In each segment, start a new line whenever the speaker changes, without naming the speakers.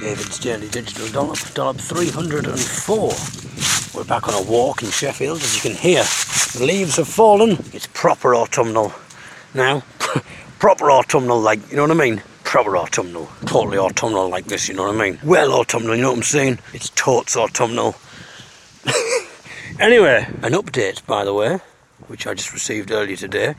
David's Daily Digital Dollop, Dollop 304. We're back on a walk in Sheffield, as you can hear. The leaves have fallen. It's proper autumnal now. proper autumnal, like, you know what I mean? Proper autumnal. Totally autumnal like this, you know what I mean? Well autumnal, you know what I'm saying? It's totes autumnal. anyway, an update, by the way, which I just received earlier today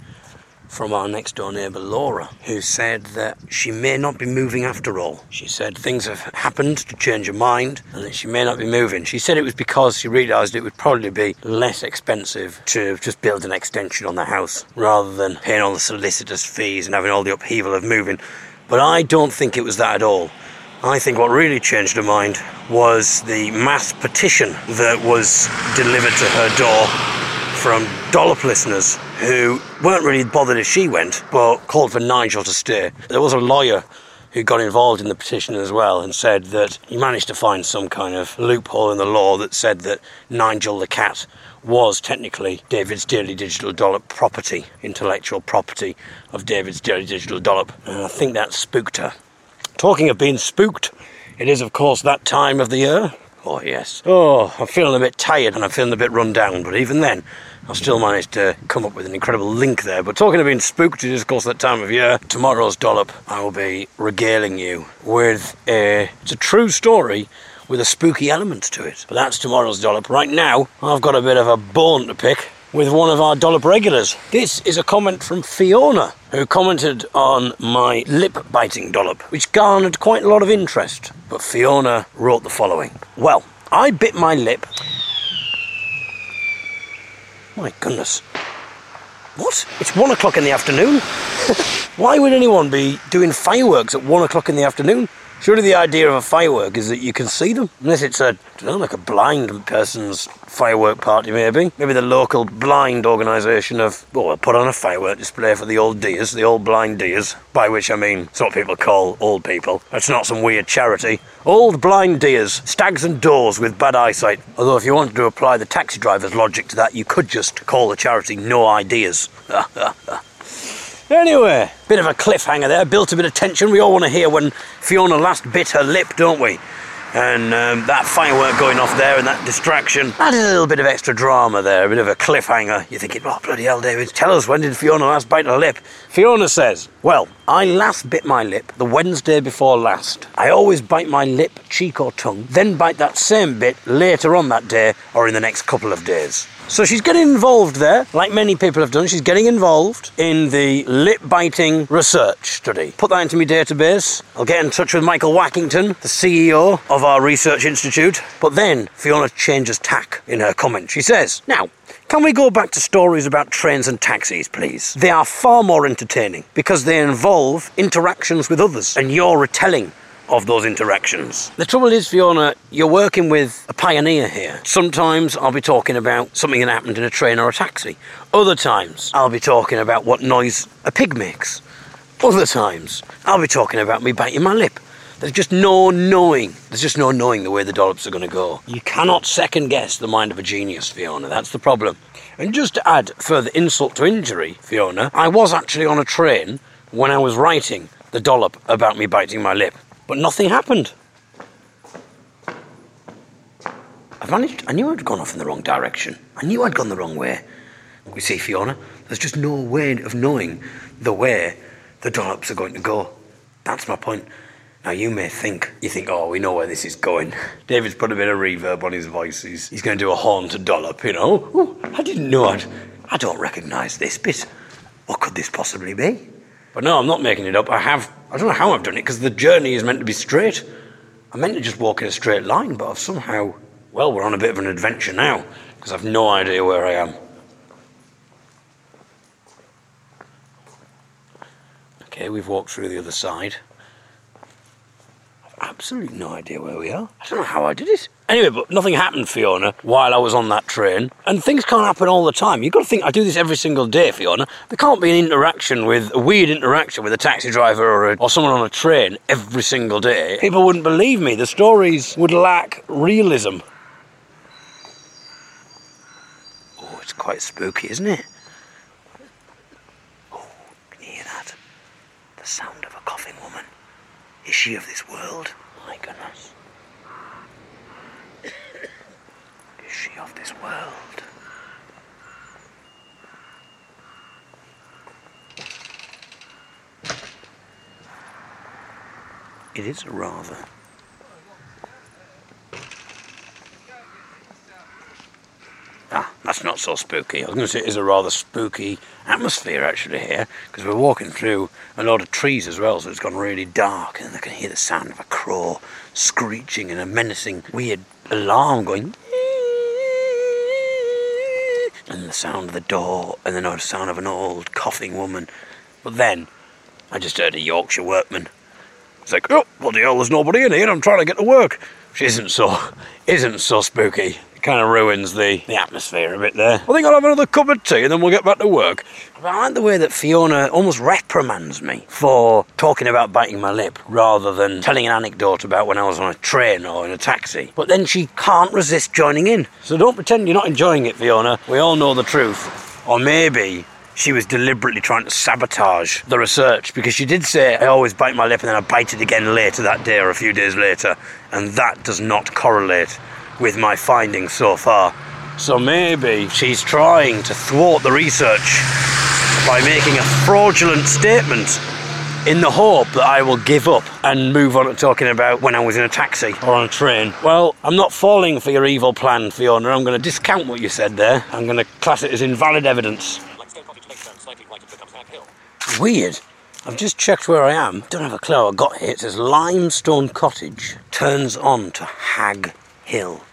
from our next door neighbour Laura, who said that she may not be moving after all. She said things have happened to change her mind and that she may not be moving. She said it was because she realised it would probably be less expensive to just build an extension on the house rather than paying all the solicitors' fees and having all the upheaval of moving. But I don't think it was that at all. I think what really changed her mind was the mass petition that was delivered to her door from Dollop listeners who weren't really bothered if she went, but called for Nigel to stay. There was a lawyer who got involved in the petition as well and said that he managed to find some kind of loophole in the law that said that Nigel the cat was technically David's Daily Digital Dollop property, intellectual property of David's Daily Digital Dollop. And I think that spooked her. Talking of being spooked, it is, of course, that time of the year. Oh, yes. Oh, I'm feeling a bit tired and I'm feeling a bit run down, but even then, I still managed to come up with an incredible link there. But talking of being spooked, it is of course that time of year. Tomorrow's dollop, I will be regaling you with a. It's a true story with a spooky element to it. But that's tomorrow's dollop. Right now, I've got a bit of a bone to pick with one of our dollop regulars. This is a comment from Fiona, who commented on my lip biting dollop, which garnered quite a lot of interest. But Fiona wrote the following Well, I bit my lip my goodness. What? It's one o'clock in the afternoon? Why would anyone be doing fireworks at one o'clock in the afternoon? Surely the idea of a firework is that you can see them, unless it's a, know, like a blind person's firework party, maybe. Maybe the local blind organisation of, well, put on a firework display for the old dears, the old blind dears, by which I mean, it's what people call old people. It's not some weird charity. Old blind dears, stags and doors with bad eyesight. Although, if you wanted to apply the taxi driver's logic to that, you could just call the charity No Ideas. Anyway, bit of a cliffhanger there, built a bit of tension. We all want to hear when Fiona last bit her lip, don't we? And um, that firework going off there and that distraction added a little bit of extra drama there, a bit of a cliffhanger. You're thinking, oh, bloody hell, David, tell us when did Fiona last bite her lip? Fiona says, well, I last bit my lip the Wednesday before last. I always bite my lip, cheek, or tongue, then bite that same bit later on that day or in the next couple of days. So she's getting involved there, like many people have done. She's getting involved in the lip biting research study. Put that into my database. I'll get in touch with Michael Wackington, the CEO of our research institute. But then Fiona changes tack in her comment. She says, Now, can we go back to stories about trains and taxis, please? They are far more entertaining because they involve interactions with others and your retelling of those interactions. The trouble is, Fiona, you're working with a pioneer here. Sometimes I'll be talking about something that happened in a train or a taxi. Other times I'll be talking about what noise a pig makes. Other times I'll be talking about me biting my lip. There's just no knowing. There's just no knowing the way the dollops are going to go. You cannot second guess the mind of a genius, Fiona. That's the problem. And just to add further insult to injury, Fiona, I was actually on a train when I was writing the dollop about me biting my lip. But nothing happened. I've managed. I knew I'd gone off in the wrong direction. I knew I'd gone the wrong way. You see, Fiona, there's just no way of knowing the way the dollops are going to go. That's my point. Now, you may think, you think, oh, we know where this is going. David's put a bit of reverb on his voice. He's, he's going to do a horn to dollop, you know. Ooh, I didn't know I'd. I don't recognise this bit. What could this possibly be? But no, I'm not making it up. I have, I don't know how I've done it because the journey is meant to be straight. I meant to just walk in a straight line, but I've somehow, well, we're on a bit of an adventure now because I've no idea where I am. Okay, we've walked through the other side absolutely no idea where we are. I don't know how I did it. Anyway, but nothing happened, Fiona, while I was on that train. And things can't happen all the time. You've got to think I do this every single day, Fiona. There can't be an interaction with a weird interaction with a taxi driver or, a, or someone on a train every single day. People wouldn't believe me. The stories would lack realism. Oh, it's quite spooky, isn't it? Oh, can you hear that? The sound of a coughing woman. Is she of this world? My goodness. Is she of this world? It is a rather. Ah, that's not so spooky. I was going to say it is a rather spooky atmosphere actually here because we're walking through a lot of trees as well, so it's gone really dark, and I can hear the sound of a crow screeching and a menacing, weird alarm going. And the sound of the door, and then the sound of an old coughing woman. But then I just heard a Yorkshire workman. It's like, oh, bloody hell, there's nobody in here. I'm trying to get to work. Which isn't so, isn't so spooky. Kind of ruins the, the atmosphere a bit there. I think I'll have another cup of tea and then we'll get back to work. But I like the way that Fiona almost reprimands me for talking about biting my lip rather than telling an anecdote about when I was on a train or in a taxi. But then she can't resist joining in. So don't pretend you're not enjoying it, Fiona. We all know the truth. Or maybe she was deliberately trying to sabotage the research because she did say, I always bite my lip and then I bite it again later that day or a few days later. And that does not correlate with my findings so far. So maybe she's trying to thwart the research by making a fraudulent statement in the hope that I will give up and move on to talking about when I was in a taxi or on a train. Well, I'm not falling for your evil plan, Fiona. I'm going to discount what you said there. I'm going to class it as invalid evidence. Weird. I've just checked where I am. Don't have a clue I got here. It says Limestone Cottage turns on to Hagg Hill.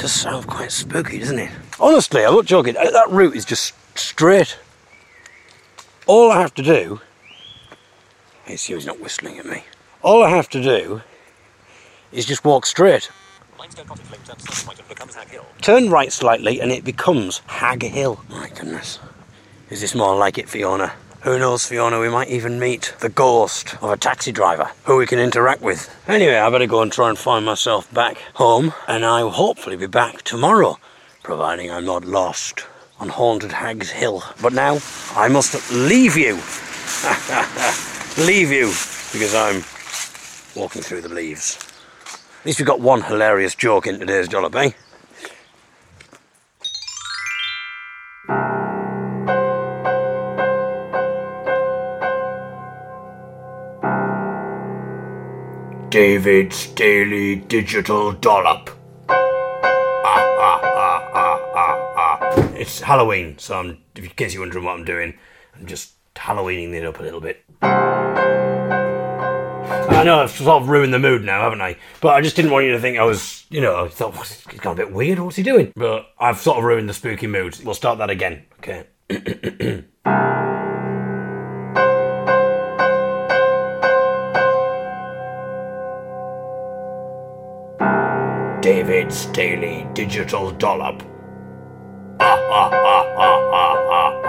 Does sound quite spooky, doesn't it? Honestly, I'm not joking. Uh, That route is just straight. All I have to do. Hey, see, he's not whistling at me. All I have to do is just walk straight. Turn right slightly and it becomes Hagg Hill. My goodness. Is this more like it, Fiona? Who knows, Fiona? We might even meet the ghost of a taxi driver who we can interact with. Anyway, I better go and try and find myself back home, and I will hopefully be back tomorrow, providing I'm not lost on Haunted Hag's Hill. But now, I must leave you. leave you, because I'm walking through the leaves. At least we got one hilarious joke in today's dollop, eh? David's Daily Digital Dollop. Ah, ah, ah, ah, ah, ah. It's Halloween, so I'm, in case you're wondering what I'm doing, I'm just Halloweening it up a little bit. I know I've sort of ruined the mood now, haven't I? But I just didn't want you to think I was, you know, I thought, what's, he's gone a bit weird, what's he doing? But I've sort of ruined the spooky mood. We'll start that again, okay? David's Daily Digital Dollop.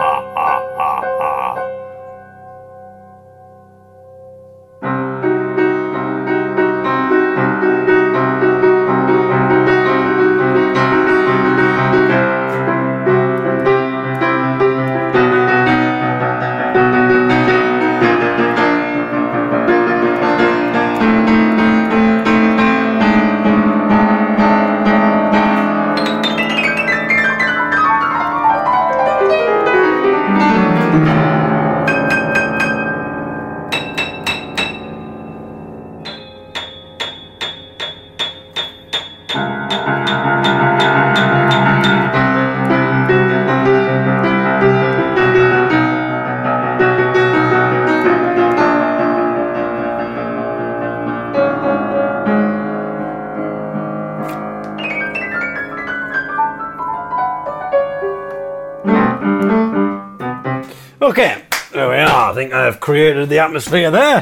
the atmosphere there.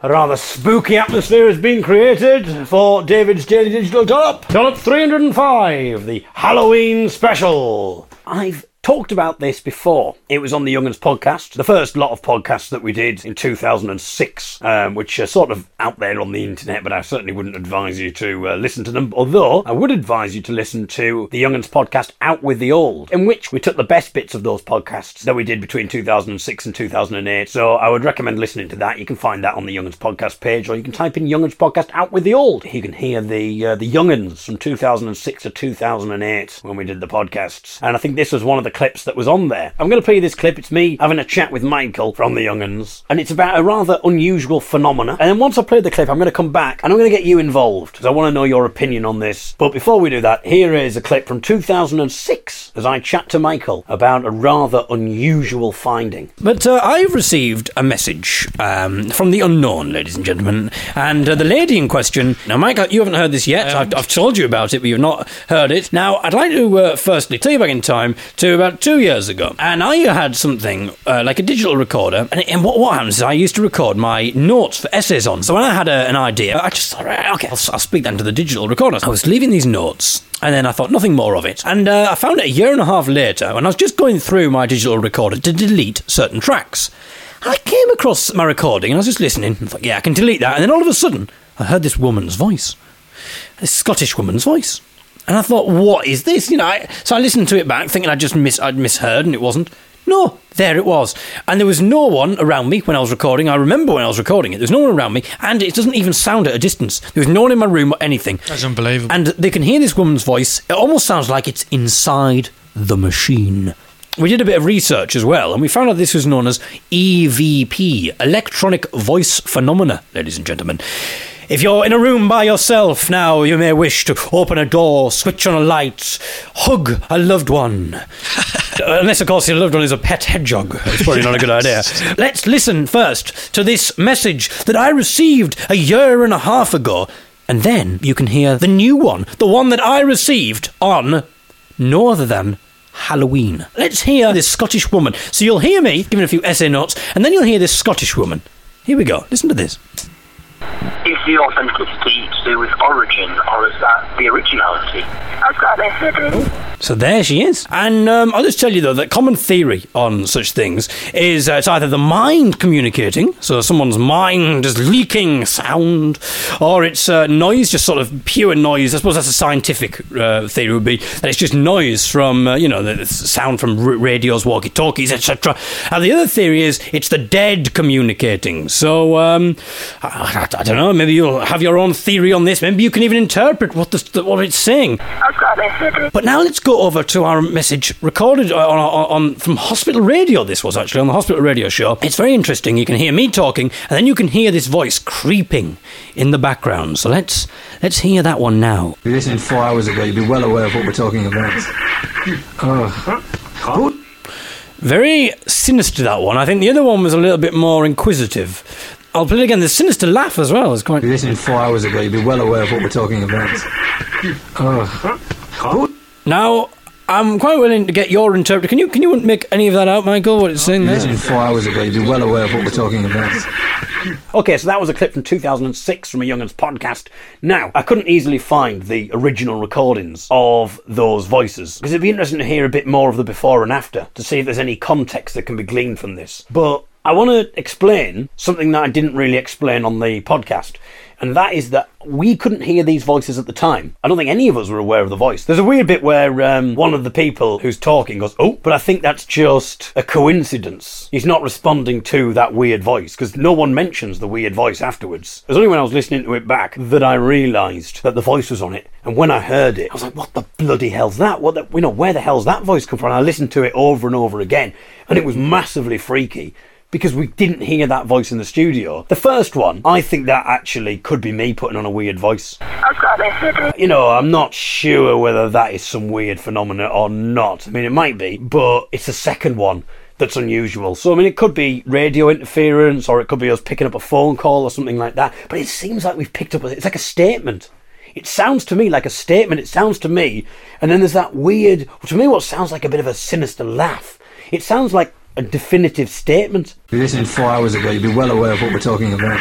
A rather spooky atmosphere has been created for David's Daily Digital Dollop. Dollop 305, the Halloween special. I've talked about this before. It was on the Young'uns podcast, the first lot of podcasts that we did in 2006, um, which are sort of out there on the internet, but I certainly wouldn't advise you to uh, listen to them. Although I would advise you to listen to the Young'uns podcast, Out with the Old, in which we took the best bits of those podcasts that we did between 2006 and 2008. So I would recommend listening to that. You can find that on the Young'uns podcast page, or you can type in Young'uns podcast Out with the Old. You can hear the uh, the Young'uns from 2006 to 2008 when we did the podcasts. And I think this was one of the clips that was on there. I'm going to play you this clip. It's me having a chat with Michael from the Young'uns, and it's about a rather unusual phenomena. And then once I play the clip, I'm going to come back and I'm going to get you involved because I want to know your opinion on this. But before we do that, here is a clip from 2006 as I chat to Michael about a rather unusual finding.
But uh, I've received a message um, from the unknown, ladies and gentlemen, and uh, the lady in question. Now, Michael, you haven't heard this yet. I've, I've told you about it, but you've not heard it. Now, I'd like to uh, firstly take you back in time to about two years ago, and I had something uh, like a digital recorder, and, and what, what happens is I used to record my notes for essays on. So when I had a, an idea, I just thought, right, okay, I'll, I'll speak that into the digital recorder. I was leaving these notes and then I thought nothing more of it. And uh, I found it a year and a half later when I was just going through my digital recorder to delete certain tracks. I came across my recording and I was just listening and thought, yeah, I can delete that. And then all of a sudden, I heard this woman's voice, this Scottish woman's voice. And I thought, what is this? You know, I, so I listened to it back, thinking I just mis- I'd misheard, and it wasn't. No, there it was. And there was no one around me when I was recording. I remember when I was recording it, there was no one around me, and it doesn't even sound at a distance. There was no one in my room or anything.
That's unbelievable.
And they can hear this woman's voice. It almost sounds like it's inside the machine. We did a bit of research as well, and we found out this was known as EVP, Electronic Voice Phenomena, ladies and gentlemen. If you're in a room by yourself now, you may wish to open a door, switch on a light, hug a loved one. Unless, of course, your loved one is a pet hedgehog. It's probably not a good idea. Let's listen first to this message that I received a year and a half ago, and then you can hear the new one, the one that I received on no other than Halloween. Let's hear this Scottish woman. So you'll hear me giving a few essay notes, and then you'll hear this Scottish woman. Here we go. Listen to this.
Is the authenticity to do with origin, or is that the originality? I've got a message.
So there she is. And um, I'll just tell you, though, that common theory on such things is uh, it's either the mind communicating, so someone's mind is leaking sound, or it's uh, noise, just sort of pure noise. I suppose that's a scientific uh, theory would be that it's just noise from, uh, you know, the the sound from r- radios, walkie-talkies, etc. And the other theory is it's the dead communicating. So, um, I, I- I don't know, maybe you'll have your own theory on this. Maybe you can even interpret what, the, what it's saying.
I've got a message.
But now let's go over to our message recorded on, on, on from Hospital Radio. This was actually on the Hospital Radio show. It's very interesting. You can hear me talking, and then you can hear this voice creeping in the background. So let's let's hear that one now.
If you listened four hours ago, you'd be well aware of what we're talking about. Oh.
Very sinister that one. I think the other one was a little bit more inquisitive. I'll play it again. The sinister laugh as well is quite.
If you listened four hours ago, you'd be well aware of what we're talking about. Oh.
Now I'm quite willing to get your interpret. Can you can you make any of that out, Michael? What it's saying
you
there?
listened four hours ago, you'd be well aware of what we're talking about.
Okay, so that was a clip from 2006 from a Young'uns podcast. Now, I couldn't easily find the original recordings of those voices because it'd be interesting to hear a bit more of the before and after to see if there's any context that can be gleaned from this. But I want to explain something that I didn't really explain on the podcast, and that is that we couldn't hear these voices at the time. I don't think any of us were aware of the voice. There's a weird bit where um, one of the people who's talking goes, "Oh," but I think that's just a coincidence. He's not responding to that weird voice because no one mentions the weird voice afterwards. It was only when I was listening to it back that I realised that the voice was on it, and when I heard it, I was like, "What the bloody hell's that? What the, you know, where the hell's that voice come from?" And I listened to it over and over again, and it was massively freaky because we didn't hear that voice in the studio. The first one, I think that actually could be me putting on a weird voice.
I've got a. Uh,
you know, I'm not sure whether that is some weird phenomena or not. I mean, it might be, but it's the second one that's unusual. So, I mean, it could be radio interference or it could be us picking up a phone call or something like that. But it seems like we've picked up, a, it's like a statement. It sounds to me like a statement. It sounds to me, and then there's that weird, to me, what sounds like a bit of a sinister laugh. It sounds like a definitive statement.
If you listened four hours ago, you'd be well aware of what we're talking about.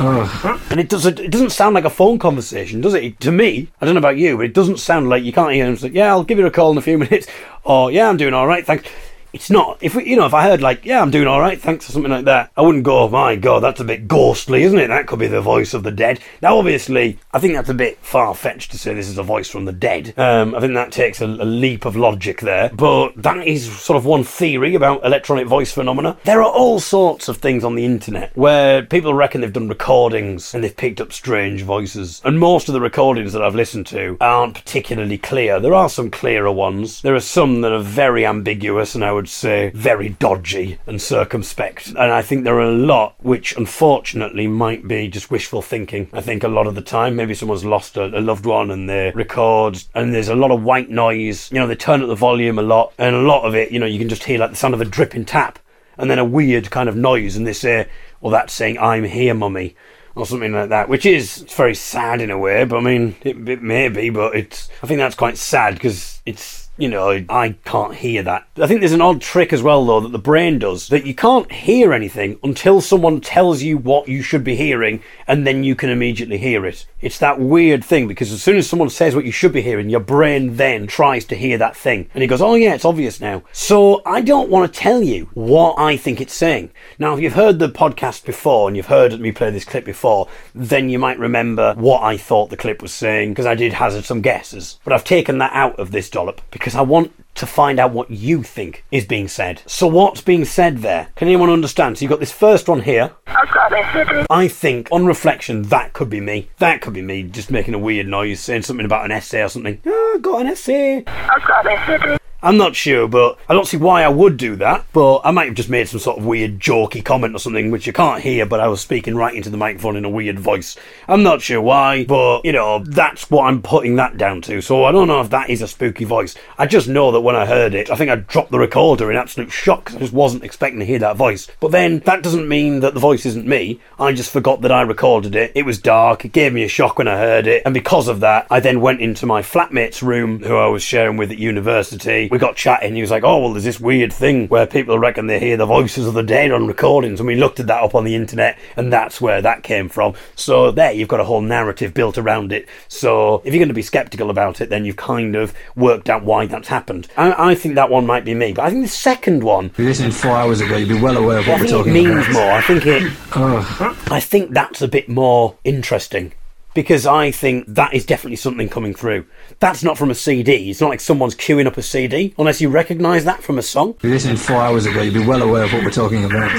Oh,
And it doesn't it doesn't sound like a phone conversation, does it? To me, I don't know about you, but it doesn't sound like you can't hear him say, Yeah, I'll give you a call in a few minutes or yeah, I'm doing all right, thanks. It's not. If we, you know, if I heard like, "Yeah, I'm doing all right, thanks" or something like that, I wouldn't go, oh "My God, that's a bit ghostly, isn't it? That could be the voice of the dead." Now, obviously, I think that's a bit far fetched to say this is a voice from the dead. Um, I think that takes a, a leap of logic there, but that is sort of one theory about electronic voice phenomena. There are all sorts of things on the internet where people reckon they've done recordings and they've picked up strange voices, and most of the recordings that I've listened to aren't particularly clear. There are some clearer ones. There are some that are very ambiguous, and I would say very dodgy and circumspect. And I think there are a lot which, unfortunately, might be just wishful thinking. I think a lot of the time, maybe someone's lost a, a loved one and they record, and there's a lot of white noise. You know, they turn up the volume a lot, and a lot of it, you know, you can just hear like the sound of a dripping tap, and then a weird kind of noise, and they say, "Well, that's saying I'm here, mummy." Or something like that, which is very sad in a way. But I mean, it, it may be, but it's. I think that's quite sad because it's you know, I can't hear that. I think there's an odd trick as well, though, that the brain does that you can't hear anything until someone tells you what you should be hearing, and then you can immediately hear it. It's that weird thing because as soon as someone says what you should be hearing, your brain then tries to hear that thing. And he goes, Oh, yeah, it's obvious now. So I don't want to tell you what I think it's saying. Now, if you've heard the podcast before and you've heard me play this clip before, then you might remember what I thought the clip was saying because I did hazard some guesses. But I've taken that out of this dollop because I want to find out what you think is being said. So, what's being said there? Can anyone understand? So, you've got this first one here.
I've got headache.
I think, on reflection, that could be me. That could be me just making a weird noise, saying something about an essay or something. Oh, got an essay.
I've got headache.
I'm not sure, but I don't see why I would do that. But I might have just made some sort of weird, jokey comment or something, which you can't hear, but I was speaking right into the microphone in a weird voice. I'm not sure why, but, you know, that's what I'm putting that down to. So I don't know if that is a spooky voice. I just know that when I heard it, I think I dropped the recorder in absolute shock because I just wasn't expecting to hear that voice. But then that doesn't mean that the voice isn't me. I just forgot that I recorded it. It was dark. It gave me a shock when I heard it. And because of that, I then went into my flatmate's room, who I was sharing with at university. We got chatting. He was like, oh, well, there's this weird thing where people reckon they hear the voices of the dead on recordings. And we looked at that up on the internet, and that's where that came from. So there, you've got a whole narrative built around it. So if you're going to be skeptical about it, then you've kind of worked out why that's happened. I, I think that one might be me. But I think the second one,
if you listened four hours ago, you'd be well aware of
I
what we're
think it
talking
means
about.
more. I think it. I think that's a bit more interesting because I think that is definitely something coming through. That's not from a CD. It's not like someone's queuing up a CD unless you recognise that from a song.
if you listened four hours ago, you'd be well aware of what we're talking about.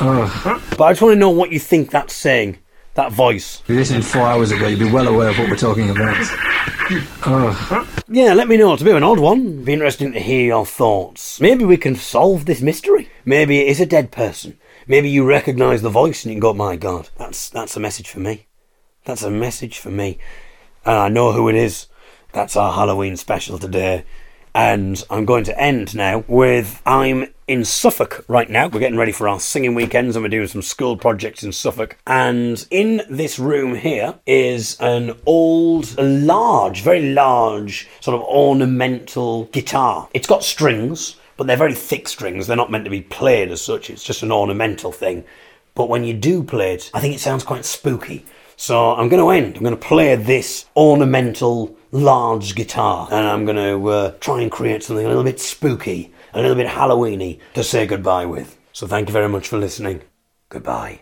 Oh,
But I just want to know what you think that's saying. That voice.
if you listened four hours ago, you'd be well aware of what we're talking about. Oh,
Yeah, let me know. It's a bit of an odd one. Be interesting to hear your thoughts. Maybe we can solve this mystery. Maybe it is a dead person. Maybe you recognise the voice and you can go, "My God, that's that's a message for me. That's a message for me." And I know who it is. That's our Halloween special today. And I'm going to end now with I'm in Suffolk right now. We're getting ready for our singing weekends and we're doing some school projects in Suffolk. And in this room here is an old, a large, very large, sort of ornamental guitar. It's got strings, but they're very thick strings. They're not meant to be played as such. It's just an ornamental thing. But when you do play it, I think it sounds quite spooky. So I'm going to end. I'm going to play this ornamental large guitar, and I'm going to uh, try and create something a little bit spooky, a little bit Halloweeny to say goodbye with. So thank you very much for listening. Goodbye.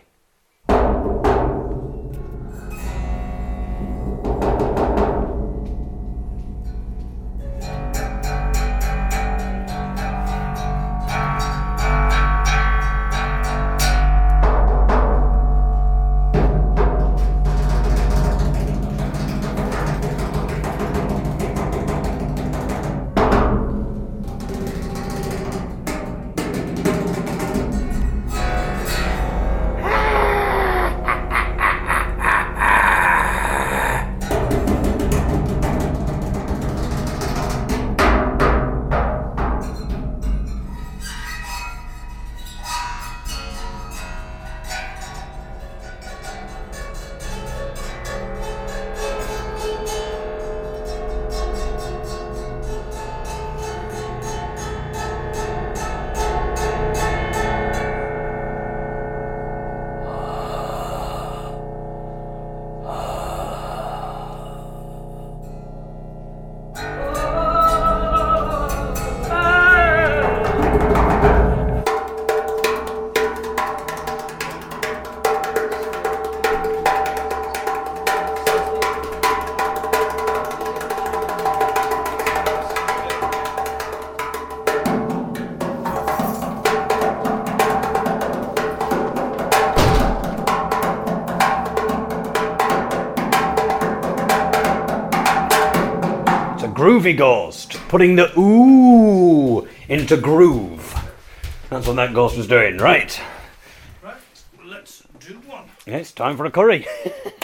Groovy Ghost, putting the ooh into groove. That's what that ghost was doing, right?
Right, let's do one.
Yeah, it's time for a curry.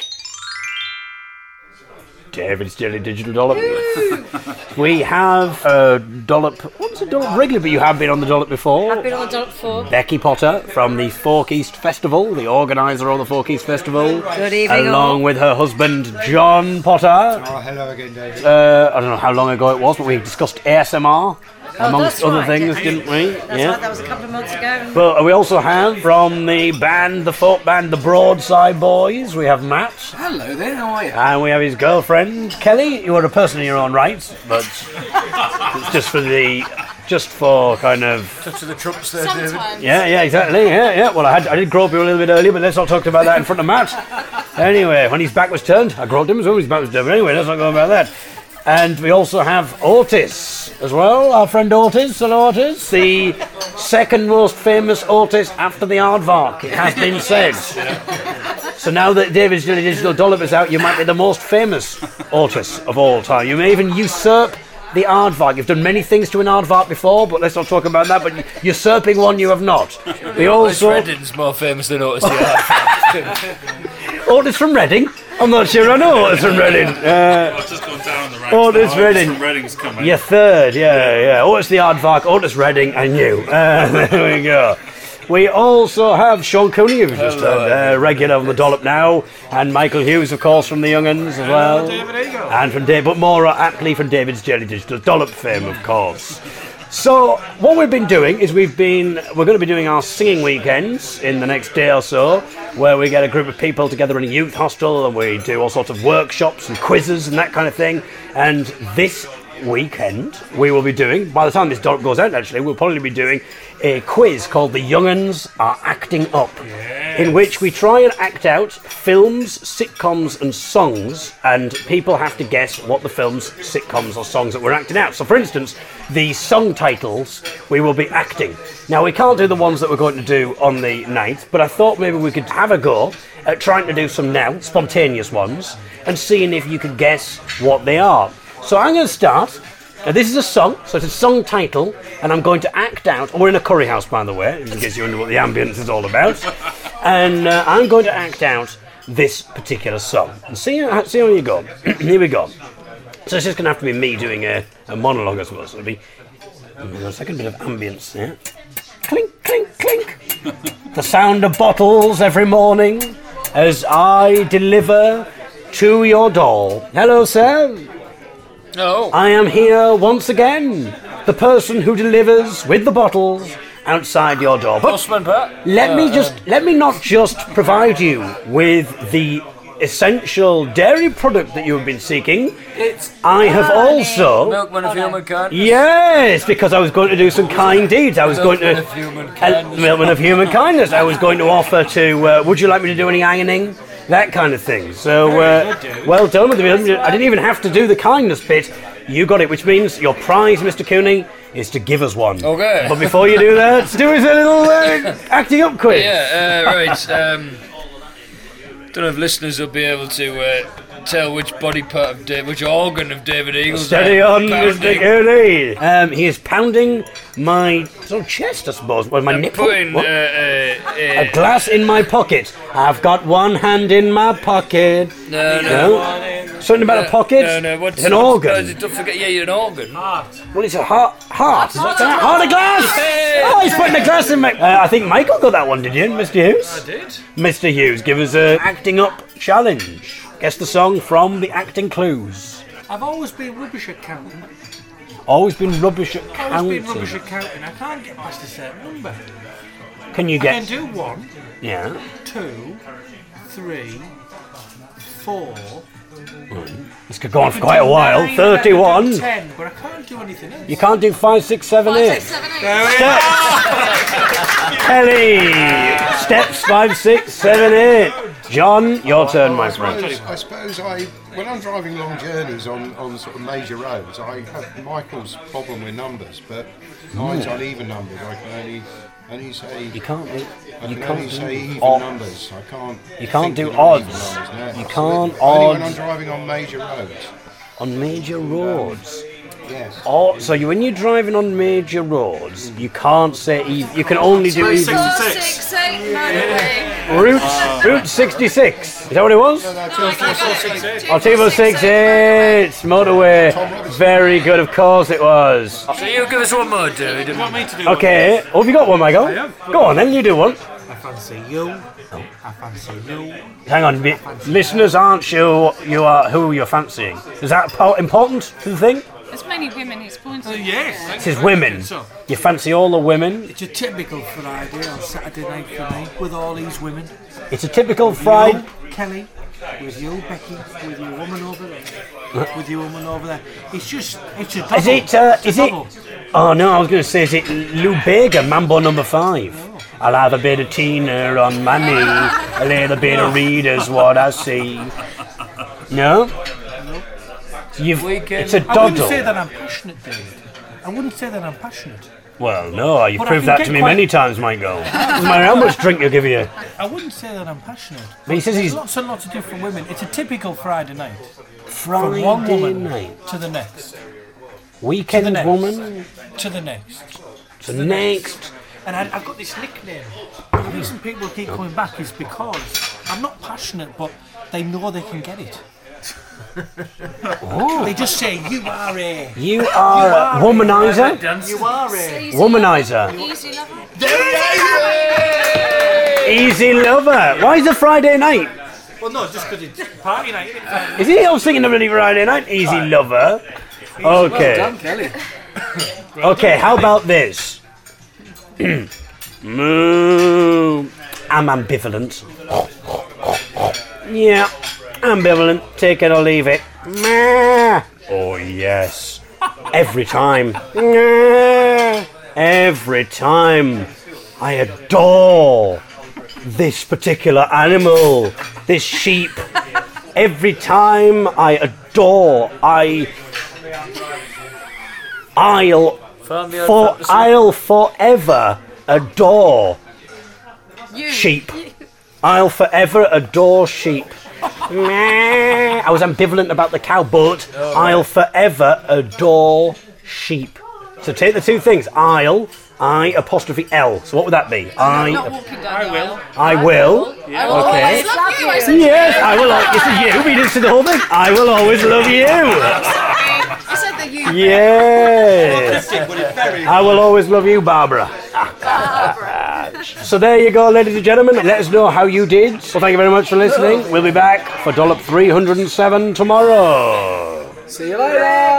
David's Jelly Digital Dollop. we have a dollop. What's a dollop regular? But you have been on the dollop before.
I've been on the dollop before.
Becky Potter from the FolkEast Festival, the organiser of the FolkEast Festival.
Good evening,
Along
all.
with her husband, John Potter.
Oh, hello again, David.
Uh, I don't know how long ago it was, but we discussed ASMR,
Oh,
amongst
that's
other
right,
things,
yes.
didn't we?
That's right, that was a couple of months ago.
But we also have from the band, the folk band, the Broadside Boys, we have Matt.
Hello there, how are you?
And we have his girlfriend, Kelly. You are a person in your own right, but it's just for the, just for kind of,
To the trumps there, David.
Yeah, yeah, exactly, yeah, yeah. Well, I had, I did grope you a little bit earlier, but let's not talk about that in front of Matt. Anyway, when his back was turned, I groped him as well. His back was turned. But anyway, let's not go about that. And we also have Otis as well, our friend Otis. Hello, Otis. The second most famous Otis after the Aardvark, it has been said. So now that David's Digital Dollop is out, you might be the most famous Otis of all time. You may even usurp the Aardvark. You've done many things to an Aardvark before, but let's not talk about that. But usurping one, you have not. We also
Redding's more famous than the
Otis from Reading. I'm not sure I know Otis from Reading. Uh,
I've just gone down the ranks.
Otis
now.
Redding.
From Redding's coming.
Your third, yeah, yeah. Otis the Aardvark, Otis Redding, and you. Uh, there we go. We also have Sean Cooney, who's just a uh, regular on the dollop now, and Michael Hughes, of course, from the Young'uns as well. And from David, but more aptly from David's Jelly Digital Dollop fame, of course. So what we've been doing is we've been we're going to be doing our singing weekends in the next day or so, where we get a group of people together in a youth hostel and we do all sorts of workshops and quizzes and that kind of thing. And this weekend we will be doing, by the time this doc goes out, actually, we'll probably be doing a quiz called "The Young'uns Are Acting Up," in which we try and act out films, sitcoms, and songs, and people have to guess what the films, sitcoms, or songs that we're acting out. So, for instance, the song titles we will be acting. Now, we can't do the ones that we're going to do on the night, but I thought maybe we could have a go at trying to do some now, spontaneous ones, and seeing if you could guess what they are. So, I'm going to start. Now, this is a song, so it's a song title, and I'm going to act out. We're in a curry house, by the way, in case you wonder what the ambience is all about. And uh, I'm going to act out this particular song. And see how, see how you go. Here we go. So it's just going to have to be me doing a, a monologue, I suppose. It'll be a second bit of ambience there. Clink, clink, clink. the sound of bottles every morning as I deliver to your door. Hello, sir.
No.
I am here once again, the person who delivers with the bottles outside your door. But
Postman Pat.
let me just let me not just provide you with the essential dairy product that you have been seeking.
It's
I have also
Milkman of Humankind.
Yes, because I was going to do some kind deeds. I was going to
Milkman of human kindness.
Uh, Milkman of human kindness. I was going to offer to. Uh, would you like me to do any ironing? That kind of thing. So, uh, well done with me. I didn't even have to do the kindness bit. You got it, which means your prize, Mr. Cooney, is to give us one.
Okay.
But before you do that, do us a little uh, acting up quiz.
Yeah, uh, right. Um, don't know if listeners will be able to uh, tell which body part of David, which organ of David Eagle's.
Steady on, Mr.
pounding.
Um, he is pounding my sort of chest, I suppose, or my
I'm
nipple.
putting uh,
What?
uh,
A
uh,
glass in my pocket. I've got one hand in my pocket.
no, no.
No? Something about a pocket?
No, no. What's,
it's an
what's-
organ.
uh, don't forget, yeah, you're an organ.
Well, it's a heart. Heart. Is that heart of glass?
Hey!
Oh, he's putting a glass in my. Uh, I think Michael got that one, did you, Mr. Hughes? I did. Mr. Hughes, give us a acting up challenge. Guess the song from the acting clues.
I've always been rubbish at counting.
Always been rubbish at
Always been
counting.
rubbish at counting. I can't get past a certain number.
Can you get?
I can
get?
do one,
Yeah.
two, three, four.
This could go on for quite a while.
nine, I can do
Thirty-one.
Ten, but I can't do anything else.
You can't do five, six, seven,
Five,
eight.
six, seven, eight.
Kelly, steps five, six, seven, eight. John, your turn, my
I
friend.
suppose, I suppose I, when I'm driving long journeys on, on sort of major roads, I have Michael's problem with numbers, but mine's hmm. on even numbers. I can only, only say,
You can't. do-
I
You
can
can't
say even
do odd.
numbers. I can't.
You can't
think
do
even
odds.
numbers, no.
You can't
Only when
odds.
I'm driving on major roads.
on major um, roads.
Yes.
Oh, so you, when you're driving on major roads, you can't say easy. You can only do easy.
Four, six, eight, motorway.
Route, uh, Route 66. Is that what it was? Oh, Tivo 68, motorway. Very good, of course it was.
So you give us one more, dude.
You want me to do
Okay, oh, have you got one, Michael? Go on then, you do one.
one? I fancy you. I fancy you.
Hang on, mi- listeners aren't sure you are who you're fancying. Is that po- important to the thing?
It's many women he's pointing.
Oh, yes.
It says women.
So,
You fancy all the women.
it's a typical Friday on Saturday night for me with all these women.
It's a typical Friday.
You, Kelly, with you, Becky, with your woman over there, with your woman over there. It's just, it's a double.
Is it, uh,
It's a
is it? Oh no, I was going to say, is it Lou Bega, Mambo number five? I'll have a bit of Tina on my knee, a little bit of Rita's what I see. No? You've,
Weekend.
it's a
I wouldn't say that I'm passionate, David. I wouldn't say that I'm passionate.
Well, no, you've
But
proved that to me many times, Michael. Doesn't matter how much drink you give you.
I wouldn't say that I'm passionate.
But he says he's
lots and lots of different women. It's a typical Friday night.
Friday
From one woman
night.
to the next,
Weekend
the next.
woman
to the next.
to the next.
And I, I've got this nickname. The reason people keep coming back is because I'm not passionate, but they know they can get it. Oh. They just say, You are a.
You are a womanizer?
You are a.
Easy
Womanizer.
lover. Easy lover.
Easy lover. Why is it Friday night?
Well, no, it's just because it's party night. isn't it?
Is he? I was thinking of any Friday night. Easy lover. Okay.
Kelly.
Okay, how about this? Moo. I'm ambivalent. Yeah, ambivalent. Take it or leave it. Meh. Oh, yes. Every time. Meh. Every time. I adore this particular animal, this sheep. Every time I adore, I. I'll for. I'll forever adore sheep. I'll forever adore sheep. Meh. I was ambivalent about the cow, but oh, I'll forever adore sheep. So take the two things. I'll, I apostrophe L. So what would that be?
Not
I,
walking down I will.
I will.
I will always love you. I said
Yes, I will. al- This is you. We didn't see the whole thing. I will always love you.
I said that you.
Yes. I will always love you, Barbara. So there you go, ladies and gentlemen. Let us know how you did. Well, thank you very much for listening. We'll be back for Dollop 307 tomorrow.
See you later.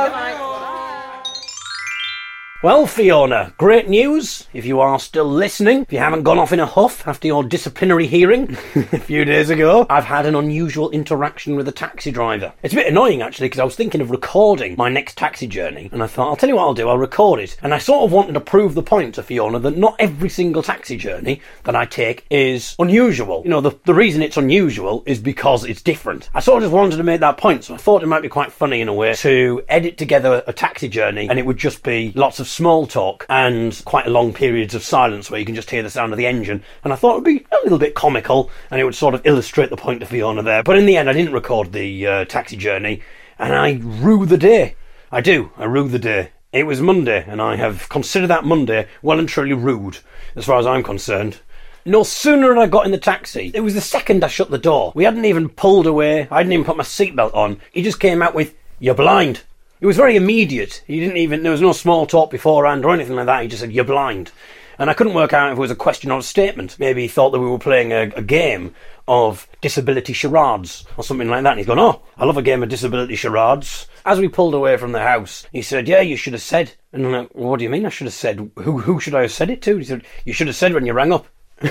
Well, Fiona, great news. If you are still listening, if you haven't gone off in a huff after your disciplinary hearing a few days ago, I've had an unusual interaction with a taxi driver. It's a bit annoying actually because I was thinking of recording my next taxi journey and I thought, I'll tell you what I'll do, I'll record it. And I sort of wanted to prove the point to Fiona that not every single taxi journey that I take is unusual. You know, the, the reason it's unusual is because it's different. I sort of just wanted to make that point, so I thought it might be quite funny in a way to edit together a taxi journey and it would just be lots of small talk and quite long periods of silence where you can just hear the sound of the engine. And I thought it would be a little bit comical and it would sort of illustrate the point to Fiona there. But in the end, I didn't record the uh, taxi journey and I rue the day. I do. I rue the day. It was Monday, and I have considered that Monday well and truly rude, as far as I'm concerned. No sooner had I got in the taxi, it was the second I shut the door. We hadn't even pulled away, I hadn't even put my seatbelt on. He just came out with, You're blind. It was very immediate. He didn't even, there was no small talk beforehand or anything like that. He just said, You're blind. And I couldn't work out if it was a question or a statement. Maybe he thought that we were playing a, a game of disability charades or something like that. And he's gone, Oh, I love a game of disability charades. As we pulled away from the house, he said, Yeah, you should have said. And I'm like, What do you mean I should have said? Who, who should I have said it to? He said, You should have said when you rang up.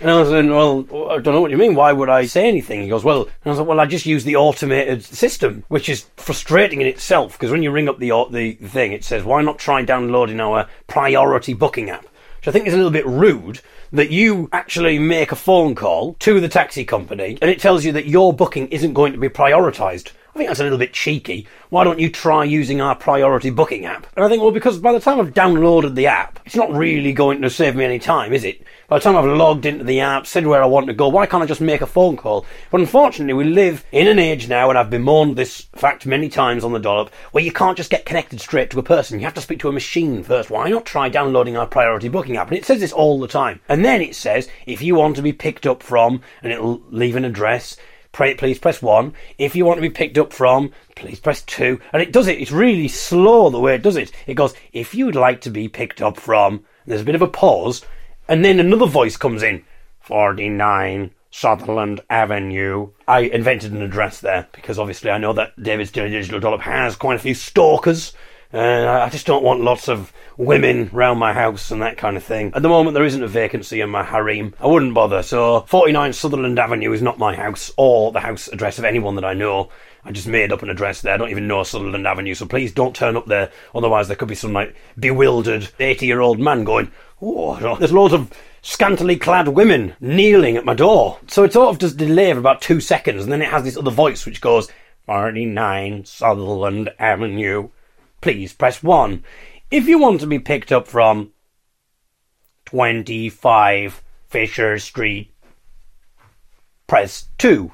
And I was saying, well, I don't know what you mean. Why would I say anything? He goes, well, and I was like, well, I just use the automated system, which is frustrating in itself because when you ring up the the thing, it says, why not try downloading our priority booking app? Which I think is a little bit rude that you actually make a phone call to the taxi company and it tells you that your booking isn't going to be prioritised. I think that's a little bit cheeky. Why don't you try using our priority booking app? And I think, well, because by the time I've downloaded the app, it's not really going to save me any time, is it? By the time I've logged into the app, said where I want to go, why can't I just make a phone call? But unfortunately, we live in an age now, and I've bemoaned this fact many times on the dollop, where you can't just get connected straight to a person. You have to speak to a machine first. Why not try downloading our priority booking app? And it says this all the time. And then it says, if you want to be picked up from, and it'll leave an address, pray, please press one. If you want to be picked up from, please press two. And it does it. It's really slow the way it does it. It goes, if you would like to be picked up from, there's a bit of a pause, and then another voice comes in. 49 Sutherland Avenue. I invented an address there because obviously I know that David's Digital Dollop has quite a few stalkers. Uh, I just don't want lots of women round my house and that kind of thing. At the moment, there isn't a vacancy in my harem. I wouldn't bother. So, 49 Sutherland Avenue is not my house or the house address of anyone that I know. I just made up an address there. I don't even know Sutherland Avenue, so please don't turn up there. Otherwise, there could be some like bewildered 80 year old man going, Oh, there's loads of scantily clad women kneeling at my door. So it sort of does delay for about two seconds, and then it has this other voice which goes, 49 Sutherland Avenue. Please press 1. If you want to be picked up from 25 Fisher Street, press 2.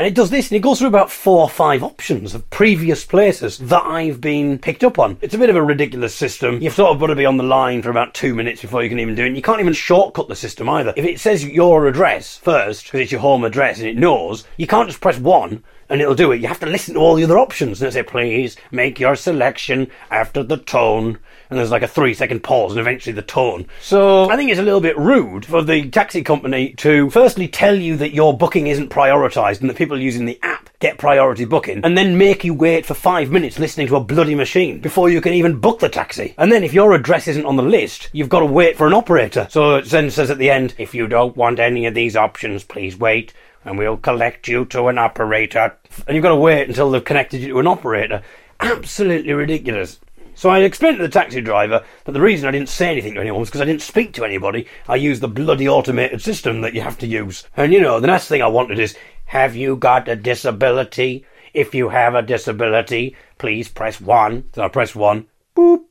And it does this, and it goes through about four or five options of previous places that I've been picked up on. It's a bit of a ridiculous system. You've sort of got to be on the line for about two minutes before you can even do it. And you can't even shortcut the system either. If it says your address first, because it's your home address and it knows, you can't just press one and it'll do it. You have to listen to all the other options. And it say, please make your selection after the tone. And there's like a three second pause and eventually the tone. So I think it's a little bit rude for the taxi company to firstly tell you that your booking isn't prioritised and that people using the app get priority booking and then make you wait for five minutes listening to a bloody machine before you can even book the taxi. And then if your address isn't on the list, you've got to wait for an operator. So it then says at the end, if you don't want any of these options, please wait and we'll collect you to an operator. And you've got to wait until they've connected you to an operator. Absolutely ridiculous. So I explained to the taxi driver that the reason I didn't say anything to anyone was because I didn't speak to anybody. I used the bloody automated system that you have to use. And you know, the next thing I wanted is, have you got a disability? If you have a disability, please press one. So I press one. Boop.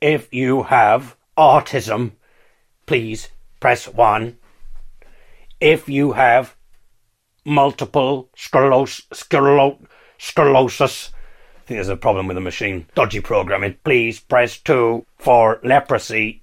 If you have autism, please press one. If you have multiple scleros- sclero- sclerosis, I think there's a problem with the machine. Dodgy programming. Please press two for leprosy.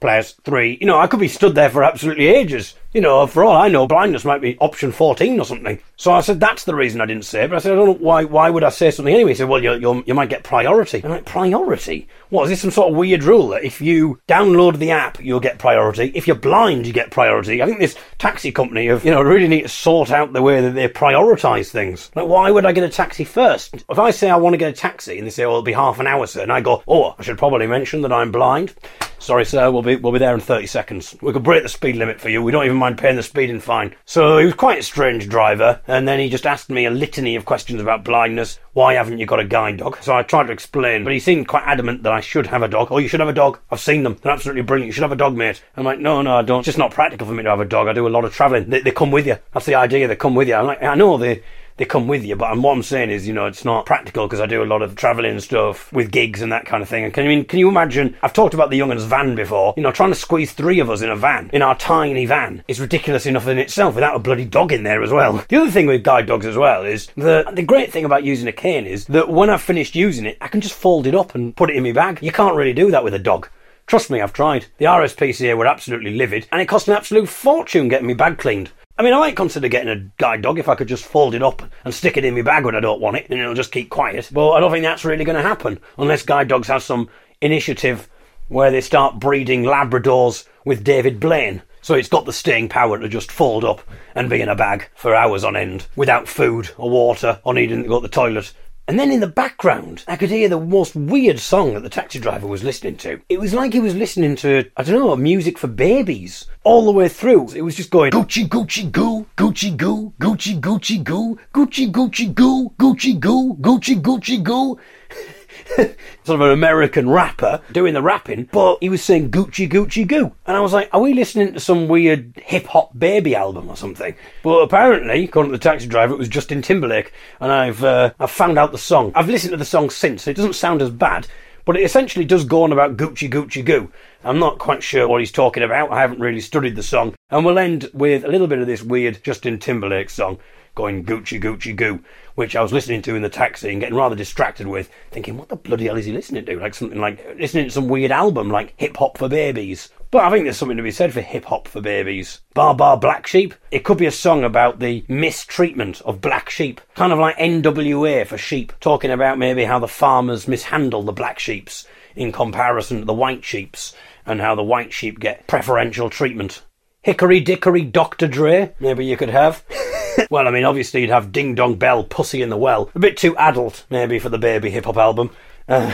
Press three. You know, I could be stood there for absolutely ages. You know, for all I know, blindness might be option 14 or something. So I said, that's the reason I didn't say it. But I said, I don't know why, why would I say something anyway? He said, well, you you might get priority. I'm like, priority? What, is this some sort of weird rule that if you download the app, you'll get priority? If you're blind, you get priority? I think this taxi company have, you know, really need to sort out the way that they prioritise things. Like, why would I get a taxi first? If I say I want to get a taxi and they say, well, it'll be half an hour, sir, and I go, oh, I should probably mention that I'm blind. Sorry, sir, we'll be, we'll be there in 30 seconds. We could break the speed limit for you. We don't even mind paying the speeding fine. So he was quite a strange driver, and then he just asked me a litany of questions about blindness. Why haven't you got a guide dog? So I tried to explain, but he seemed quite adamant that I should have a dog. Oh, you should have a dog. I've seen them. They're absolutely brilliant. You should have a dog, mate. I'm like, no, no, I don't. It's just not practical for me to have a dog. I do a lot of travelling. They, they come with you. That's the idea. They come with you. I'm like, I know they they come with you. But I'm, what I'm saying is, you know, it's not practical because I do a lot of travelling and stuff with gigs and that kind of thing. And can you I mean, can you imagine? I've talked about the Young'uns van before. You know, trying to squeeze three of us in a van, in our tiny van, is ridiculous enough in itself without a bloody dog in there as well. The other thing with guide dogs as well is that the great thing about using a cane is that when I've finished using it, I can just fold it up and put it in my bag. You can't really do that with a dog. Trust me, I've tried. The RSPCA were absolutely livid, and it cost an absolute fortune getting me bag cleaned. I mean, I might consider getting a guide dog if I could just fold it up and stick it in my bag when I don't want it, and it'll just keep quiet. But I don't think that's really going to happen unless guide dogs have some initiative where they start breeding Labradors with David Blaine. So it's got the staying power to just fold up and be in a bag for hours on end without food or water or needing to go to the toilet. And then in the background, I could hear the most weird song that the taxi driver was listening to. It was like he was listening to, I don't know, music for babies all the way through. It was just going Gucci Gucci Goo, Gucci Goo, Gucci Gucci Goo, Gucci Gucci Goo, Gucci Goo, Gucci Gucci Goo. sort of an American rapper doing the rapping, but he was saying Gucci Gucci Goo. And I was like, are we listening to some weird hip hop baby album or something? But apparently, according to the taxi driver, it was Justin Timberlake, and I've uh, I've found out the song. I've listened to the song since. so It doesn't sound as bad. But it essentially does go on about Gucci Gucci Goo. I'm not quite sure what he's talking about. I haven't really studied the song. And we'll end with a little bit of this weird Justin Timberlake song going Gucci Gucci Goo, which I was listening to in the taxi and getting rather distracted with, thinking, what the bloody hell is he listening to? Like something like listening to some weird album like Hip Hop for Babies. But I think there's something to be said for hip hop for babies. Bar Bar Black Sheep. It could be a song about the mistreatment of black sheep. Kind of like NWA for sheep, talking about maybe how the farmers mishandle the black sheeps in comparison to the white sheeps and how the white sheep get preferential treatment. Hickory Dickory Dr. Dre, maybe you could have. well, I mean, obviously you'd have Ding Dong Bell, Pussy in the Well. A bit too adult, maybe, for the baby hip hop album. Uh,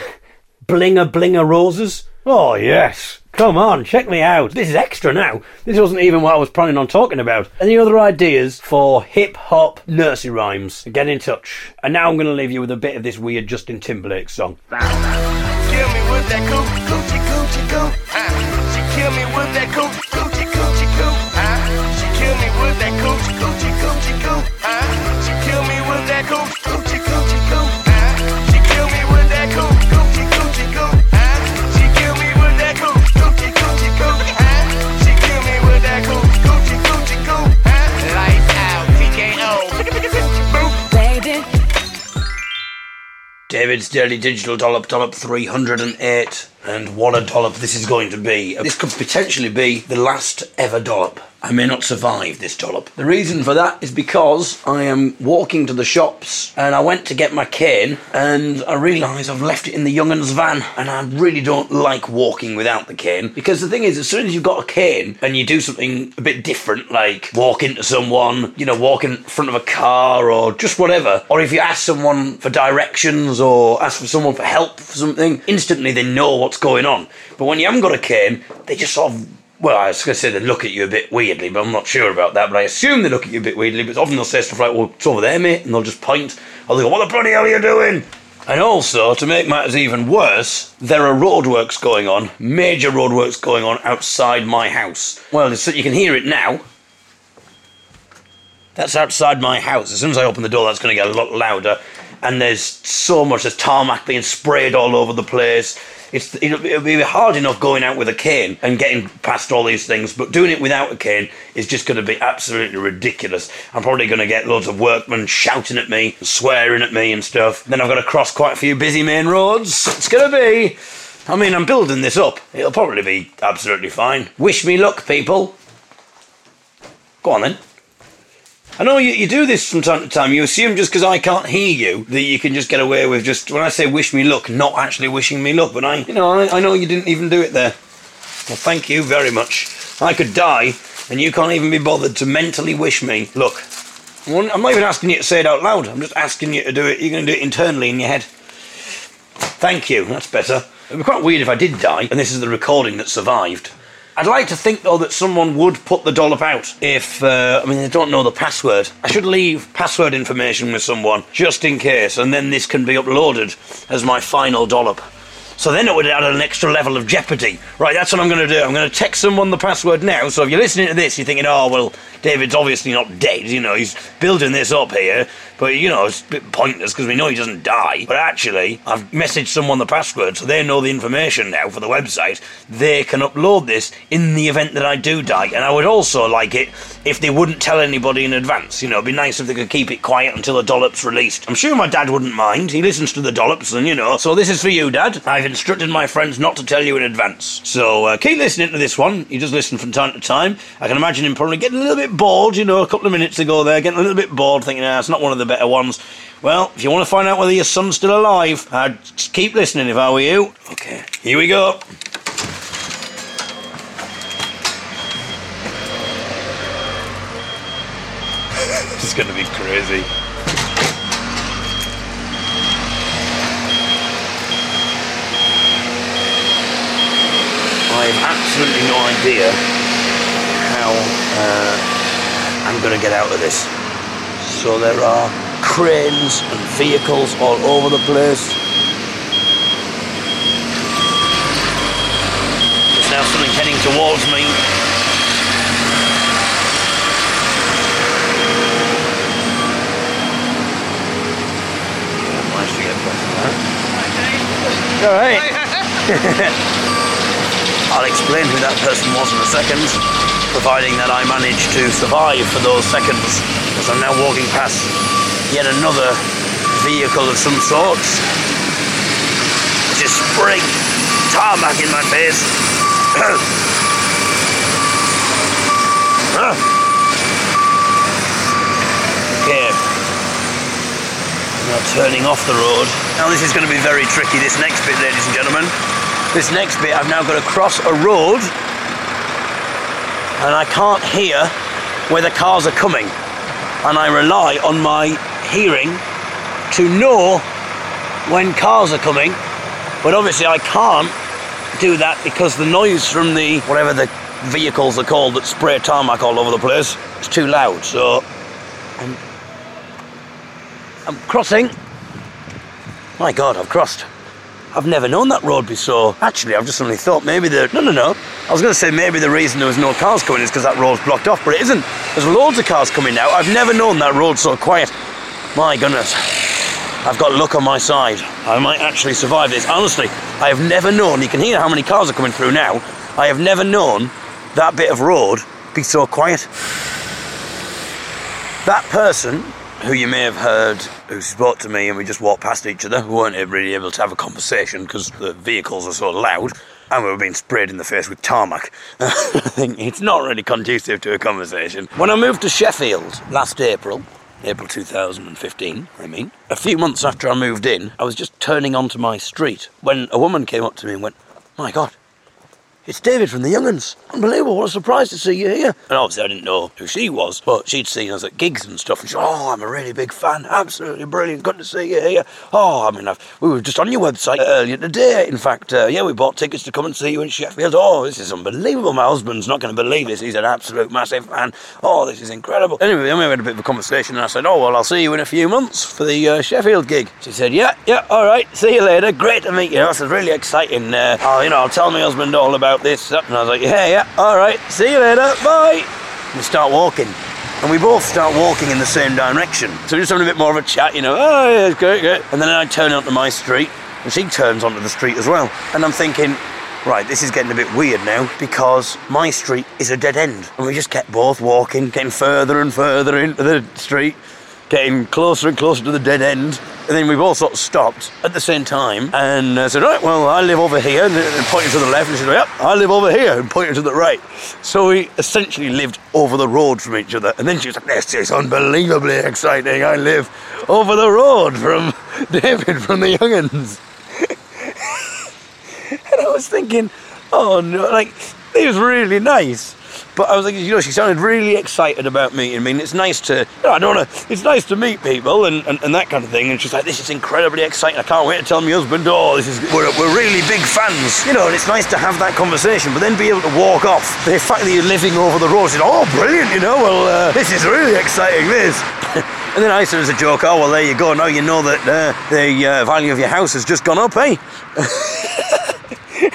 Blinger Blinger Roses. Oh, yes. Come on, check me out. This is extra now. This wasn't even what I was planning on talking about. Any other ideas for hip hop nursery rhymes? Get in touch. And now I'm going to leave you with a bit of this weird Justin Timberlake song.
Kill me with that coochie coochie coochie coo. Uh, she kill me with that coochie coochie coochie that coochie coochie coochie coo. Uh, she kill me with that coochie coochie coochie coo. Uh, she kill me with that coochie coochie coochie coo. Uh, she kill me with that coochie coochie coochie coo. Uh, lights out, TKO.
Baby.
David's Daily Digital Dollop, Dollop 308. And what a dollop this is going to be. This could potentially be the last ever dollop. I may not survive this dollop. The reason for that is because I am walking to the shops and I went to get my cane and I realise I've left it in the Young'uns van and I really don't like walking without the cane because the thing is, as soon as you've got a cane and you do something a bit different, like walk into someone, you know, walk in front of a car or just whatever, or if you ask someone for directions or ask for someone for help for something, instantly they know what's going on. But when you haven't got a cane, they just sort of well, I was going to say they look at you a bit weirdly, but I'm not sure about that. But I assume they look at you a bit weirdly. But often they'll say stuff like, "Well, it's over there, mate," and they'll just point, they go, "What the bloody hell are you doing?" And also, to make matters even worse, there are roadworks going on, major roadworks going on outside my house. Well, you can hear it now. That's outside my house. As soon as I open the door, that's going to get a lot louder. And there's so much, there's tarmac being sprayed all over the place. It's it'll, it'll be hard enough going out with a cane and getting past all these things, but doing it without a cane is just going to be absolutely ridiculous. I'm probably going to get loads of workmen shouting at me, swearing at me and stuff. Then I've got to cross quite a few busy main roads. It's going to be. I mean, I'm building this up. It'll probably be absolutely fine. Wish me luck, people. Go on then. I know you, you do this from time to time. You assume just because I can't hear you that you can just get away with just when I say wish me luck, not actually wishing me luck. But I, you know, I, I know you didn't even do it there. Well, thank you very much. I could die, and you can't even be bothered to mentally wish me luck. I'm not even asking you to say it out loud. I'm just asking you to do it. You're going to do it internally in your head. Thank you. That's better. It'd be quite weird if I did die, and this is the recording that survived. I'd like to think though that someone would put the dollop out if uh, I mean they don't know the password. I should leave password information with someone just in case, and then this can be uploaded as my final dollop. So then it would add an extra level of jeopardy. Right, that's what I'm going to do. I'm going to text someone the password now. So if you're listening to this, you're thinking, oh, well, David's obviously not dead. You know, he's building this up here. But, you know, it's a bit pointless because we know he doesn't die. But actually, I've messaged someone the password so they know the information now for the website. They can upload this in the event that I do die. And I would also like it if they wouldn't tell anybody in advance. You know, it'd be nice if they could keep it quiet until the dollop's released. I'm sure my dad wouldn't mind. He listens to the dollops and, you know. So this is for you, Dad. I've instructed my friends not to tell you in advance. So uh, keep listening to this one. You just listen from time to time. I can imagine him probably getting a little bit bored, you know, a couple of minutes ago there, getting a little bit bored, thinking, ah, it's not one of the better ones. Well, if you want to find out whether your son's still alive, I'd keep listening if I were you. Okay, here we go. this is going to be crazy. have absolutely no idea how uh, I'm going to get out of this. So there are cranes and vehicles all over the place. There's now something heading towards me. All right. I'll explain who that person was in a second, providing that I manage to survive for those seconds, as I'm now walking past yet another vehicle of some sort. Just spraying tarmac in my face. Okay. Now turning off the road. Now this is going to be very tricky, this next bit, ladies and gentlemen. This next bit, I've now got to cross a road and I can't hear where the cars are coming. And I rely on my hearing to know when cars are coming. But obviously I can't do that because the noise from the whatever the vehicles are called that spray tarmac all over the place is too loud. So I'm, I'm crossing. My God, I've crossed. I've never known that road be so. Actually, I've just suddenly thought maybe the. No, no, no. I was going to say maybe the reason there was no cars coming is because that road's blocked off, but it isn't. There's loads of cars coming now. I've never known that road so quiet. My goodness. I've got luck on my side. I might actually survive this. Honestly, I have never known. You can hear how many cars are coming through now. I have never known that bit of road be so quiet. That person who you may have heard who spoke to me and we just walked past each other, we weren't really able to have a conversation because the vehicles are so loud and we were being sprayed in the face with tarmac. I think it's not really conducive to a conversation. When I moved to Sheffield last April, April 2015, I mean, a few months after I moved in, I was just turning onto my street when a woman came up to me and went, My God, it's David from the Young'uns. Unbelievable, what a surprise to see you here. And obviously I didn't know who she was, but she'd seen us at gigs and stuff, and she Oh, I'm a really big fan, absolutely brilliant, good to see you here. Oh, I mean, I've, we were just on your website earlier today. In fact, uh, yeah, we bought tickets to come and see you in Sheffield. Oh, this is unbelievable. My husband's not going to believe this. He's an absolute massive fan. Oh, this is incredible. Anyway, then we had a bit of a conversation, and I said, Oh, well, I'll see you in a few months for the uh, Sheffield gig. She said, Yeah, yeah, all right, see you later. Great to meet you. This is really exciting. Uh, oh, you know, I'll tell my husband all about this. Up, and I was like, Yeah, yeah, all right, see you later. Bye. We start walking. And we both start walking in the same direction. So we're just having a bit more of a chat, you know, oh, yeah, it's great, great. And then I turn onto my street, and she turns onto the street as well. And I'm thinking, right, this is getting a bit weird now because my street is a dead end. And we just kept both walking, getting further and further into the street, getting closer and closer to the dead end. And then we both sort of stopped at the same time and uh, said, right, well, I live over here, and, and pointing to the left, and she said, yep, I live over here, and pointing to the right. So we essentially lived over the road from each other. And then she was like, this is unbelievably exciting. I live over the road from David from the Young'uns. and I was thinking, oh no, like, it was really nice. But I was like, you know, she sounded really excited about meeting me. And it's nice to, you know, I don't know, it's nice to meet people and, and, and that kind of thing. And she's like, this is incredibly exciting. I can't wait to tell my husband, oh, this is, we're, we're really big fans. You know, and it's nice to have that conversation, but then be able to walk off. The fact that you're living over the road, is, oh, brilliant, you know, well, uh, this is really exciting, this. and then I said as a joke, oh, well, there you go. Now you know that uh, the uh, value of your house has just gone up, eh?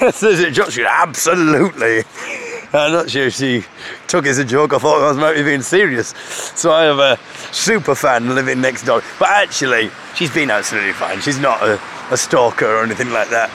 A joke. She absolutely. I'm not sure if she took it as a joke. I thought I was maybe being serious. So I have a super fan living next door. But actually, she's been absolutely fine. She's not a, a stalker or anything like that.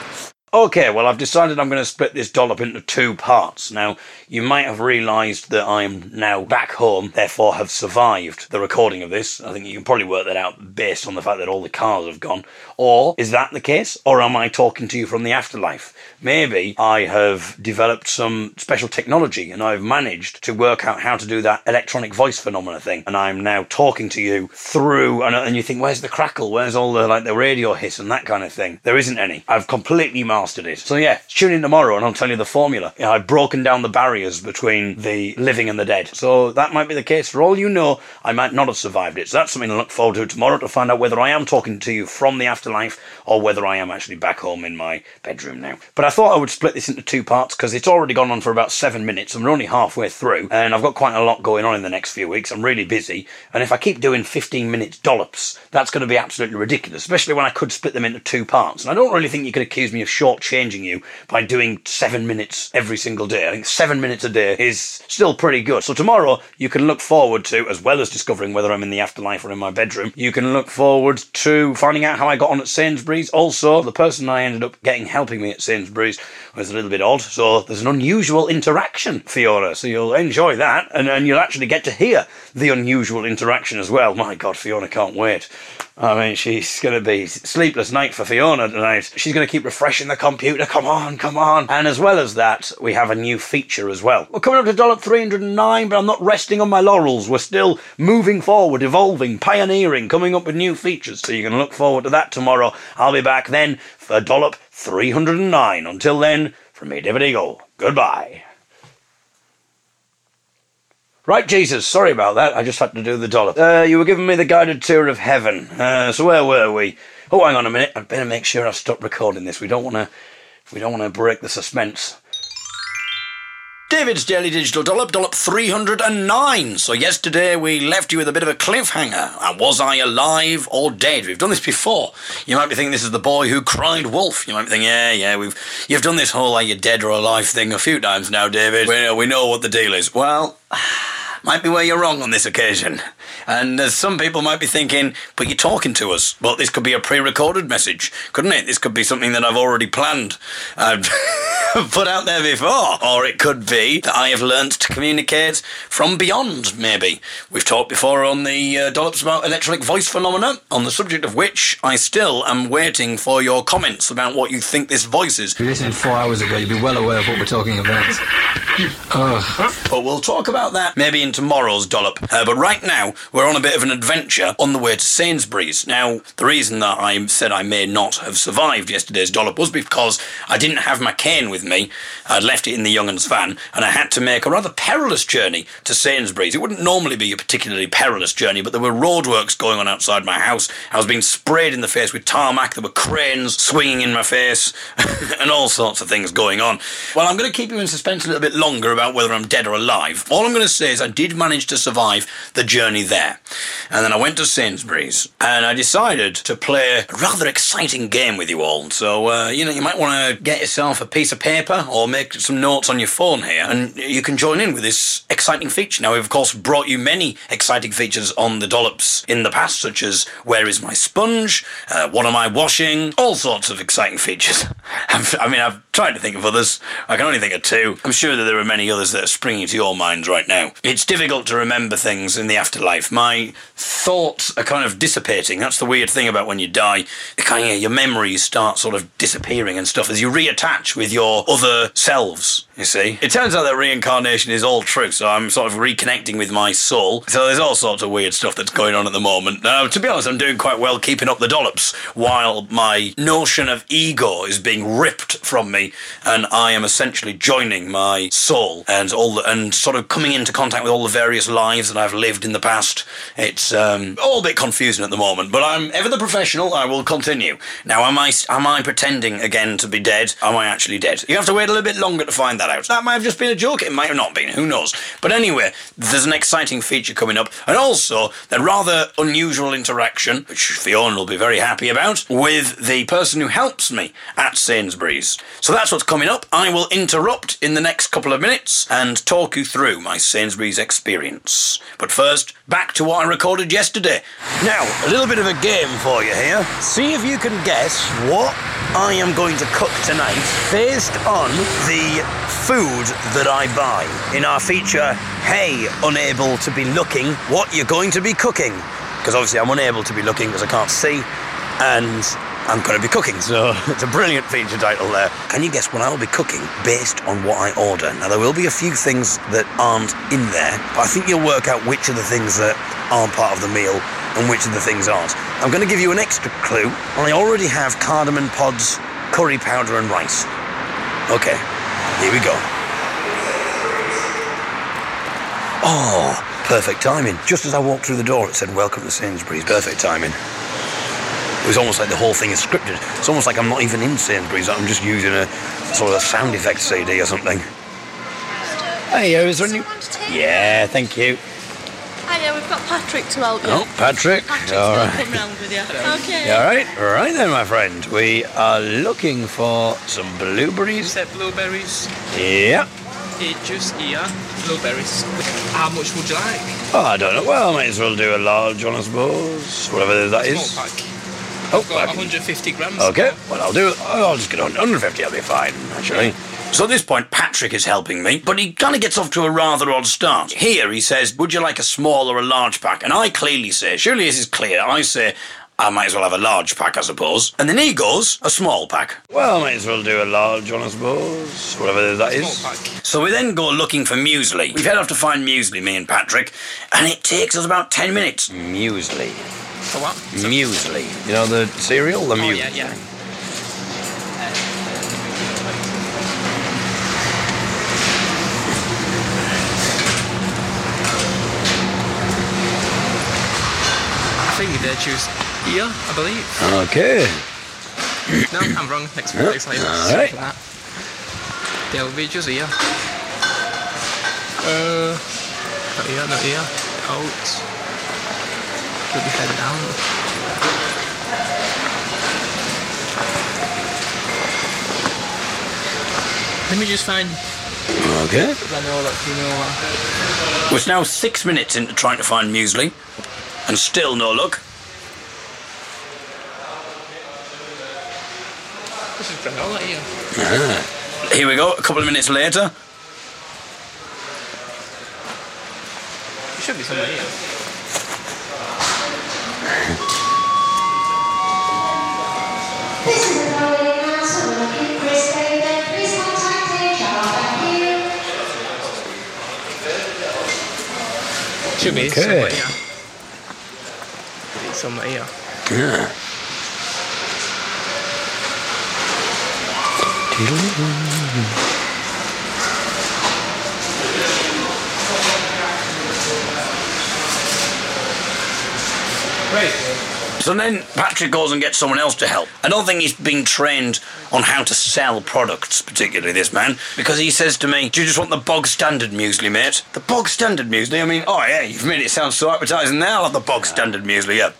Okay, well, I've decided I'm going to split this dollop into two parts. Now, you might have realised that I'm now back home, therefore have survived the recording of this. I think you can probably work that out based on the fact that all the cars have gone. Or is that the case? Or am I talking to you from the afterlife? Maybe I have developed some special technology and I've managed to work out how to do that electronic voice phenomena thing. And I'm now talking to you through, and, you think, where's the crackle? Where's all the like the radio hiss and that kind of thing? There isn't any. I've completely it. So yeah, tune in tomorrow and I'll tell you the formula. You know, I've broken down the barriers between the living and the dead. So that might be the case. For all you know, I might not have survived it. So that's something to look forward to tomorrow to find out whether I am talking to you from the afterlife or whether I am actually back home in my bedroom now. But I thought I would split this into two parts because it's already gone on for about seven minutes and we're only halfway through and I've got quite a lot going on in the next few weeks. I'm really busy. And if I keep doing 15 minutes dollops, that's going to be absolutely ridiculous, especially when I could split them into two parts. And I don't really think you could accuse me of short shortchanging you by doing seven minutes every single day. I think seven minutes a day is still pretty good. So tomorrow you can look forward to, as well as discovering whether I'm in the afterlife or in my bedroom, you can look forward to finding out how I got on at Sainsbury's. Also, the person I ended up getting helping me at Sainsbury's was a little bit odd. So there's an unusual interaction, Fiona. So you'll enjoy that, and, and you'll actually get to hear the unusual interaction as well. My God, Fiona can't wait. I mean, she's going to be sleepless night for Fiona tonight. She's going to keep refreshing the computer. Come on, come on. And as well as that, we have a new feature as well. We're coming up to dollop 309, but I'm not resting on my laurels. We're still moving forward, evolving, pioneering, coming up with new features. So you can look forward to that tomorrow. I'll be back then for dollop 309. Until then, from me, David Eagle, goodbye. Right, Jesus, sorry about that. I just had to do the dollop. Uh, you were giving me the guided tour of heaven. Uh, so where were we? Oh, hang on a minute. I'd better make sure I stop recording this. We don't want to. We don't want to break the suspense. David's Daily Digital Dollop, Dollop 309. So, yesterday we left you with a bit of a cliffhanger. Was I alive or dead? We've done this before. You might be thinking this is the boy who cried wolf. You might be thinking, yeah, yeah, we've you've done this whole are you dead or alive thing a few times now, David. We, we know what the deal is. Well, might be where you're wrong on this occasion. And as some people might be thinking, but you're talking to us. Well, this could be a pre recorded message, couldn't it? This could be something that I've already planned. Uh, put out there before. Or it could be that I have learnt to communicate from beyond, maybe. We've talked before on the uh, Dollops about electronic voice phenomena, on the subject of which I still am waiting for your comments about what you think this voice is.
If you listened four hours ago, you'd be well aware of what we're talking about.
But we'll talk about that maybe in tomorrow's dollop. Uh, but right now, we're on a bit of an adventure on the way to Sainsbury's. Now, the reason that I said I may not have survived yesterday's dollop was because I didn't have my cane with me. I'd left it in the Young'uns van, and I had to make a rather perilous journey to Sainsbury's. It wouldn't normally be a particularly perilous journey, but there were roadworks going on outside my house. I was being sprayed in the face with tarmac. There were cranes swinging in my face, and all sorts of things going on. Well, I'm going to keep you in suspense a little bit longer about whether I'm dead or alive. All I'm going to say is I did manage to survive the journey there. And then I went to Sainsbury's, and I decided to play a rather exciting game with you all. So, uh, you know, you might want to get yourself a piece of paper or make some notes on your phone here, and you can join in with this exciting feature. Now, we've of course brought you many exciting features on the dollops in the past, such as where is my sponge, uh, what am I washing, all sorts of exciting features. I mean, I've tried to think of others. I can only think of two. I'm sure that there are many others that are springing to your minds right now. It's difficult to remember things in the afterlife. My thoughts are kind of dissipating. That's the weird thing about when you die. Kind of your memories start sort of disappearing and stuff as you reattach with your other selves. You see, it turns out that reincarnation is all true. So I'm sort of reconnecting with my soul. So there's all sorts of weird stuff that's going on at the moment. Now, to be honest, I'm doing quite well keeping up the dollops while my notion of ego is being ripped from me, and I am essentially joining my soul and all the, and sort of coming into contact with all the various lives that I've lived in the past. It's um, all a bit confusing at the moment, but I'm ever the professional. I will continue. Now, am I am I pretending again to be dead? Am I actually dead? You have to wait a little bit longer to find that out. That might have just been a joke. It might have not been. Who knows? But anyway, there's an exciting feature coming up, and also the rather unusual interaction, which Fiona will be very happy about, with the person who helps me at Sainsbury's. So that's what's coming up. I will interrupt in the next couple of minutes and talk you through my Sainsbury's experience. But first, back to what I recorded yesterday. Now, a little bit of a game for you here. See if you can guess what I am going to cook tonight based on the food that I buy. In our feature, Hey, Unable to Be Looking, what you're going to be cooking. Because obviously I'm unable to be looking because I can't see, and I'm going to be cooking, so it's a brilliant feature title there. Can you guess what I will be cooking based on what I order? Now, there will be a few things that aren't in there, but I think you'll work out which are the things that aren't part of the meal and which of the things aren't. I'm going to give you an extra clue. I already have cardamom pods, curry powder, and rice. Okay, here we go. Oh, perfect timing. Just as I walked through the door, it said, Welcome to Sainsbury's. Perfect timing. It was almost like the whole thing is scripted. It's almost like I'm not even in Sainsbury's. I'm just using a sort of a sound effect CD or something. Hey, is there any? Yeah, thank you.
Hiya, we've got Patrick to help you.
Oh, Patrick.
Patrick's
All
gonna
right.
come round with you. Okay.
You all right? All right then, my friend. We are looking for some blueberries.
Said blueberries.
Yeah.
It just here. Blueberries. How much would you like?
Oh, I don't know. Well, I might as well do a large one, I suppose. Whatever that is.
Small pack.
Oh,
Got 150 grams.
Okay, well, I'll do it. I'll just get on 150. I'll be fine, actually. So at this point, Patrick is helping me, but he kind of gets off to a rather odd start. Here, he says, Would you like a small or a large pack? And I clearly say, Surely this is clear. I say, I might as well have a large pack, I suppose. And then he goes, A small pack. Well, I might as well do a large one, I suppose. Whatever that is.
Small pack.
So we then go looking for muesli. We've head off to find muesli, me and Patrick, and it takes us about 10 minutes. Muesli.
For what?
Muesli. You know the cereal? The
Oh,
muesli.
yeah, yeah. I think they choose here, I believe.
Okay.
No, I'm wrong. Next
Yeah,
next slide.
all right.
They'll be just here. Uh, not here, not here. Out. Could be further down. Let me just find.
Okay.
I know that you know.
We're now six minutes into trying to find muesli, and still no luck.
this is granola here.
Ah. Here we go, a couple of minutes later.
It should be somewhere here.
This is the Rolling looking Chris David. Please contact HR. Thank you.
Should be
Okay.
somewhere here. It's somewhere here.
Yeah. So then Patrick goes and gets someone else to help. I don't think he's been trained on how to sell products, particularly this man, because he says to me, Do you just want the bog standard muesli, mate? The bog standard muesli? I mean, oh yeah, you've made it sound so appetising there. I'll have the bog standard muesli, yeah.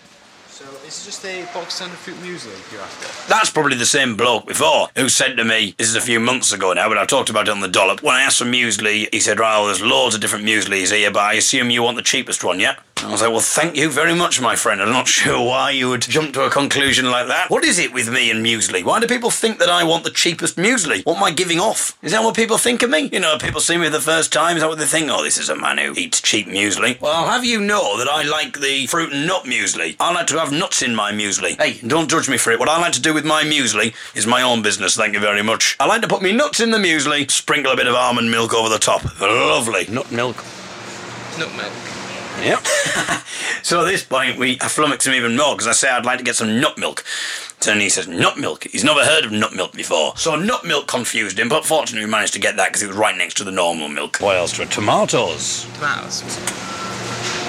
So is it just a box standard fruit muesli you're after?
That's probably the same bloke before who said to me, this is a few months ago now, but I talked about it on the dollop. When I asked for muesli, he said, right, well, there's loads of different mueslis here, but I assume you want the cheapest one, yeah? I was like, well, thank you very much, my friend. I'm not sure why you would jump to a conclusion like that. What is it with me and muesli? Why do people think that I want the cheapest muesli? What am I giving off? Is that what people think of me? You know, people see me the first time, is that what they think? Oh, this is a man who eats cheap muesli. Well, I'll have you know that I like the fruit and nut muesli. I like to have nuts in my muesli. Hey, don't judge me for it. What I like to do with my muesli is my own business, thank you very much. I like to put me nuts in the muesli, sprinkle a bit of almond milk over the top. Lovely. Nut milk.
Nut milk.
Yep. so at this point, we I flummox him even more because I say I'd like to get some nut milk. So he says, nut milk? He's never heard of nut milk before. So nut milk confused him, but fortunately we managed to get that because it was right next to the normal milk. What else? Tomatoes.
Tomatoes.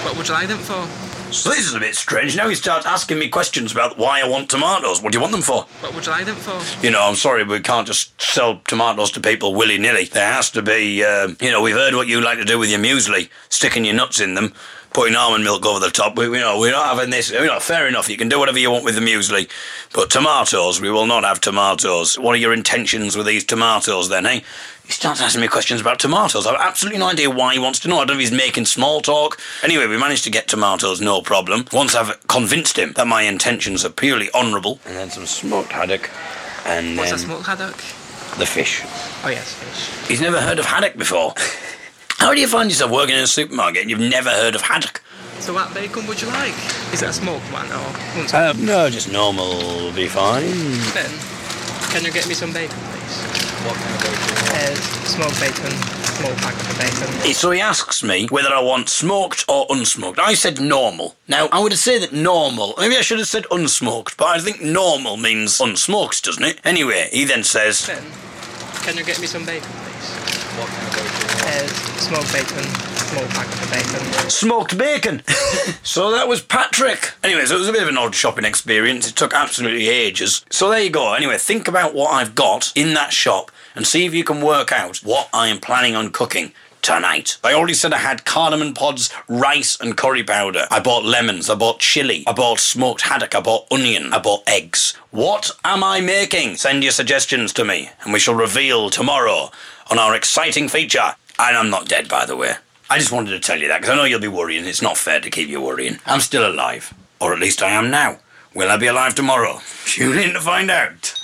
What would you like them for?
So this is a bit strange. Now he starts asking me questions about why I want tomatoes. What do you want them for?
What would you like them for?
You know, I'm sorry, we can't just sell tomatoes to people willy nilly. There has to be, um, you know, we've heard what you like to do with your muesli, sticking your nuts in them, putting almond milk over the top. We, you know, we're not having this. You know, fair enough. You can do whatever you want with the muesli, but tomatoes, we will not have tomatoes. What are your intentions with these tomatoes then, eh? He starts asking me questions about tomatoes. I've absolutely no idea why he wants to know. I don't know if he's making small talk. Anyway, we managed to get tomatoes, no problem. Once I've convinced him that my intentions are purely honourable, and then some smoked haddock, and
What's a smoked haddock?
the fish.
Oh yes, fish.
He's never heard of haddock before. How do you find yourself working in a supermarket and you've never heard of haddock?
So what bacon would you like? Is it a smoked one or unsmoked?
Uh, no, just normal will be fine.
Then, can you get me some bacon, please? What kind of bacon? Uh, smoked bacon, small packet of bacon.
So he asks me whether I want smoked or unsmoked. I said normal. Now, I would say that normal, maybe I should have said unsmoked, but I think normal means unsmoked, doesn't it? Anyway, he then says,
Then, can you get me some bacon, please? What kind of bacon? Smoked bacon, small packet of bacon.
smoked bacon. so that was Patrick. Anyway, so it was a bit of an odd shopping experience. It took absolutely ages. So there you go. Anyway, think about what I've got in that shop and see if you can work out what I am planning on cooking tonight. I already said I had cardamom pods, rice, and curry powder. I bought lemons, I bought chili, I bought smoked haddock, I bought onion, I bought eggs. What am I making? Send your suggestions to me, and we shall reveal tomorrow on our exciting feature. And I'm not dead, by the way. I just wanted to tell you that because I know you'll be worrying. It's not fair to keep you worrying. I'm still alive, or at least I am now. Will I be alive tomorrow? Tune in to find out.